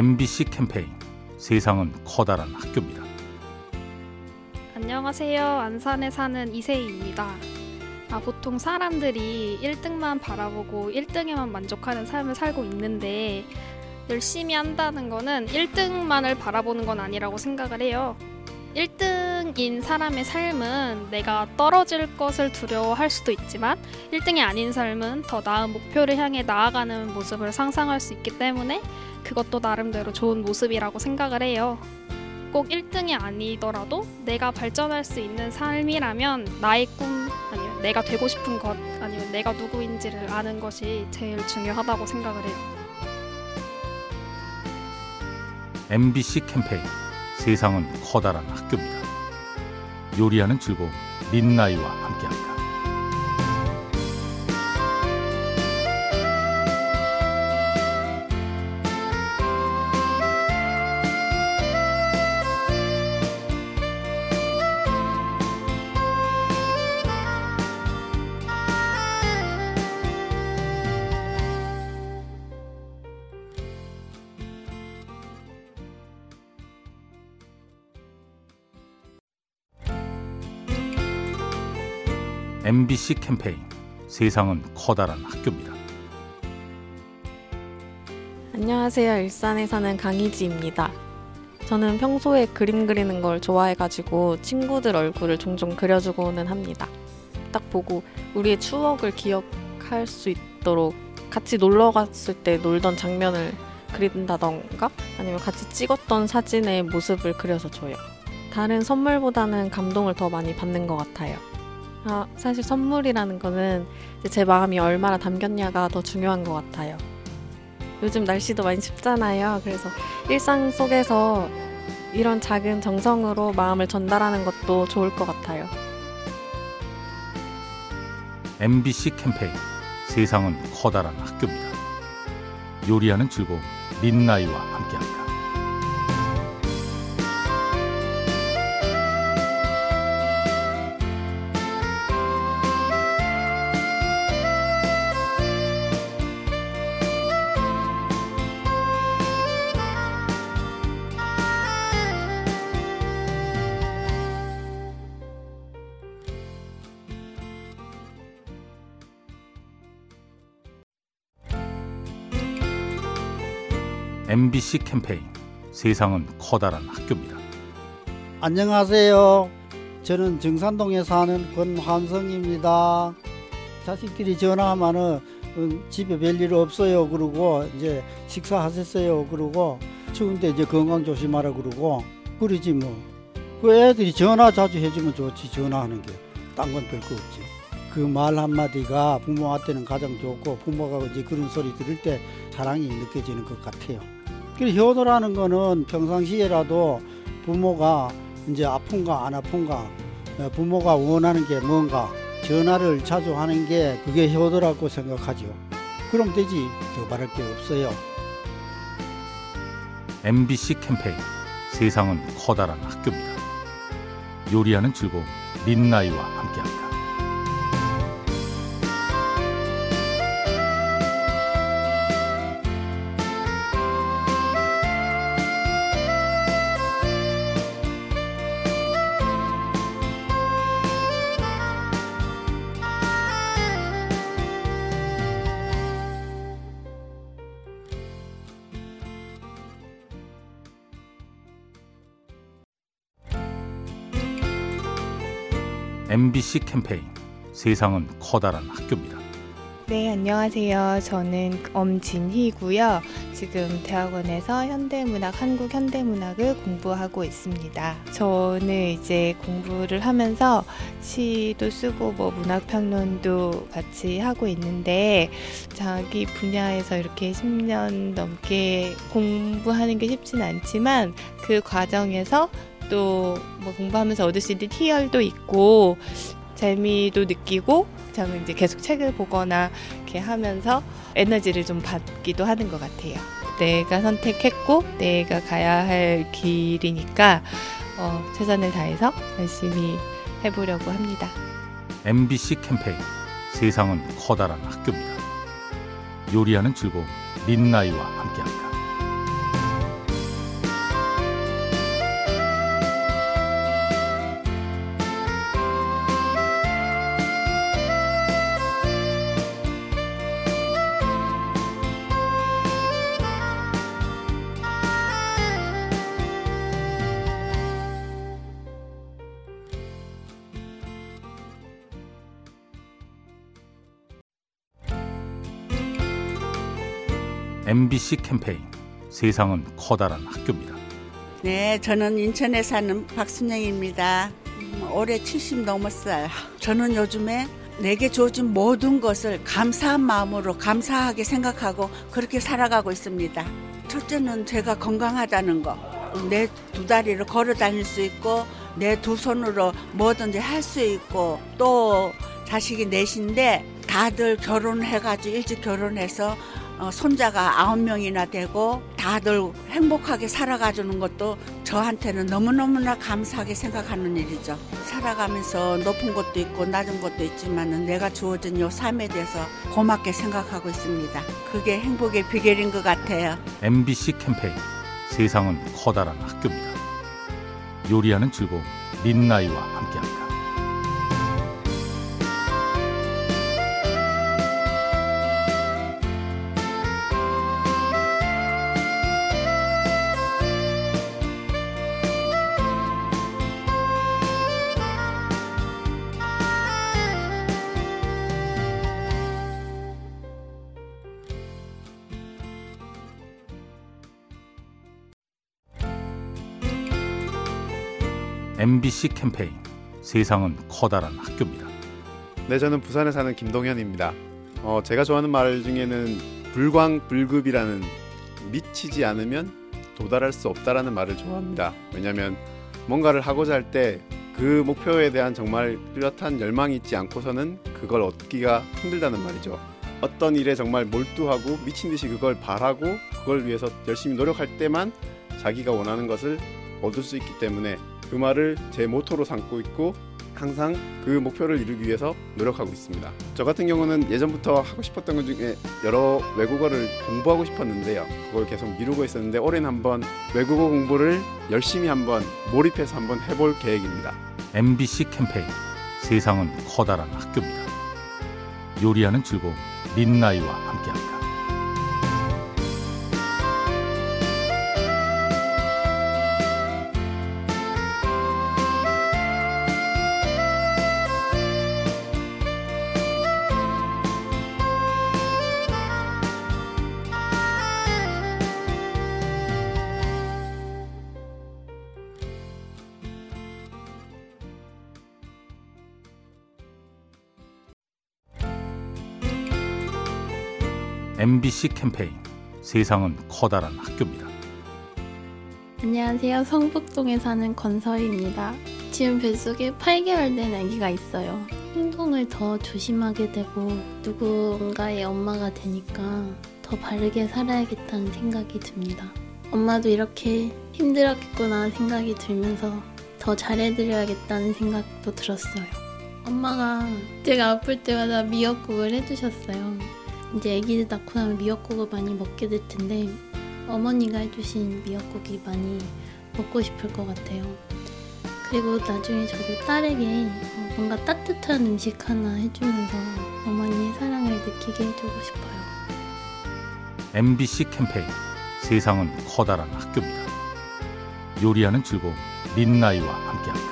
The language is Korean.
MBC 캠페인 세상은 커다란 학교입니다. 안녕하세요. 안산에 사는 이세희입니다. 아, 보통 사람들이 1등만 바라보고 1등에만 만족하는 삶을 살고 있는데 열심히 한다는 거는 1등만을 바라보는 건 아니라고 생각을 해요. 1등인 사람의 삶은 내가 떨어질 것을 두려워할 수도 있지만 1등이 아닌 삶은 더 나은 목표를 향해 나아가는 모습을 상상할 수 있기 때문에 그것도 나름대로 좋은 모습이라고 생각을 해요. 꼭 1등이 아니더라도 내가 발전할 수 있는 삶이라면 나의 꿈 아니면 내가 되고 싶은 것 아니면 내가 누구인지를 아는 것이 제일 중요하다고 생각을 해요. MBC 캠페인 세상은 커다란 학교입니다. 요리하는 즐거움 민나이와 함께합니다. MBC 캠페인 세상은 커다란 학교입니다. 안녕하세요. 일산에 사는 강희지입니다. 저는 평소에 그림 그리는 걸 좋아해가지고 친구들 얼굴을 종종 그려주고는 합니다. 딱 보고 우리의 추억을 기억할 수 있도록 같이 놀러 갔을 때 놀던 장면을 그린다던가 아니면 같이 찍었던 사진의 모습을 그려서 줘요. 다른 선물보다는 감동을 더 많이 받는 것 같아요. 아, 사실 선물이라는 거는 제 마음이 얼마나 담겼냐가 더 중요한 것 같아요. 요즘 날씨도 많이 춥잖아요. 그래서 일상 속에서 이런 작은 정성으로 마음을 전달하는 것도 좋을 것 같아요. MBC 캠페인 세상은 커다란 학교입니다. 요리하는 즐거움 민나이와 함께합니다. MBC 캠페인 세상은 커다란 학교입니다. 안녕하세요. 저는 정산동에 사는 권환성입니다. 자식들이 전화하면은 음, 집에 별일 없어요 그러고 이제 식사하셨어요 그러고 추운데 이제 건강 조심하라 그러고 그러지 뭐. 그 애들이 전화 자주 해주면 좋지 전화하는 게 딴 건 별거 없지. 그 말 한마디가 부모한테는 가장 좋고 부모가 이제 그런 소리 들을 때 사랑이 느껴지는 것 같아요. 효도라는 거는 평상시에라도 부모가 이제 아픈가 안 아픈가 어, 부모가 원하는 게 뭔가 전화를 자주 하는 게 그게 효도라고 생각하죠. 그럼 되지 더 바랄 게 없어요. MBC 캠페인 세상은 커다란 학교입니다. 요리하는 즐거움 민나이와 함께합니다. MBC 캠페인 세상은 커다란 학교입니다. 네, 안녕하세요. 저는 엄진희고요. 지금 대학원에서 현대문학, 한국 현대문학을 공부하고 있습니다. 저는 이제 공부를 하면서 시도 쓰고 뭐 문학 평론도 같이 하고 있는데 자기 분야에서 이렇게 10년 넘게 공부하는 게 쉽진 않지만 그 과정에서 또 뭐 공부하면서 얻을 수 있는 희열도 있고 재미도 느끼고 저는 이제 계속 책을 보거나 이렇게 하면서 에너지를 좀 받기도 하는 것 같아요. 내가 선택했고 내가 가야 할 길이니까 어, 최선을 다해서 열심히 해보려고 합니다. MBC 캠페인 세상은 커다란 학교입니다. 요리하는 즐거움 민나이와 함께합니다. MBC 캠페인 세상은 커다란 학교입니다. 네, 저는 인천에 사는 박순영입니다. 음, 올해 70 넘었어요. 저는 요즘에 내게 주어진 모든 것을 감사한 마음으로 감사하게 생각하고 그렇게 살아가고 있습니다. 첫째는 제가 건강하다는 거. 내 두 다리로 걸어 다닐 수 있고 내 두 손으로 뭐든지 할 수 있고 또 자식이 넷인데 다들 결혼해가지고 일찍 결혼해서 어, 손자가 아홉 명이나 되고 다들 행복하게 살아가주는 것도 저한테는 너무너무나 감사하게 생각하는 일이죠. 살아가면서 높은 것도 있고 낮은 것도 있지만 내가 주어진 요 삶에 대해서 고맙게 생각하고 있습니다. 그게 행복의 비결인 것 같아요. MBC 캠페인 세상은 커다란 학교입니다. 요리하는 즐거움 민나이와 함께합니다. MBC 캠페인 세상은 커다란 학교입니다. 네, 저는 부산에 사는 김동현입니다. 어, 제가 좋아하는 말 중에는 불광불급이라는 미치지 않으면 도달할 수 없다라는 말을 좋아합니다. 왜냐하면 뭔가를 하고자 할 때 그 목표에 대한 정말 뚜렷한 열망이 있지 않고서는 그걸 얻기가 힘들다는 말이죠. 어떤 일에 정말 몰두하고 미친 듯이 그걸 바라고 그걸 위해서 열심히 노력할 때만 자기가 원하는 것을 얻을 수 있기 때문에 그 말을 제 모토로 삼고 있고 항상 그 목표를 이루기 위해서 노력하고 있습니다. 저 같은 경우는 예전부터 하고 싶었던 것 중에 여러 외국어를 공부하고 싶었는데요. 그걸 계속 미루고 있었는데 올해는 한번 외국어 공부를 열심히 한번 몰입해서 한번 해볼 계획입니다. MBC 캠페인 세상은 커다란 학교입니다. 요리하는 즐거움 민나이와 함께합니다. MBC 캠페인 세상은 커다란 학교입니다. 안녕하세요. 성북동에 사는 권서희입니다. 지금 뱃속에 8개월 된 아기가 있어요. 행동을 더 조심하게 되고 누군가의 엄마가 되니까 더 바르게 살아야겠다는 생각이 듭니다. 엄마도 이렇게 힘들었겠구나 생각이 들면서 더 잘해드려야겠다는 생각도 들었어요. 엄마가 제가 아플 때마다 미역국을 해주셨어요. 이제 아기들 낳고 나면 미역국을 많이 먹게 될 텐데 어머니가 해주신 미역국이 많이 먹고 싶을 것 같아요. 그리고 나중에 저도 딸에게 어, 뭔가 따뜻한 음식 하나 해주면서 어머니의 사랑을 느끼게 해주고 싶어요. MBC 캠페인 세상은 커다란 학교입니다. 요리하는 즐거움 민나이와 함께합니다.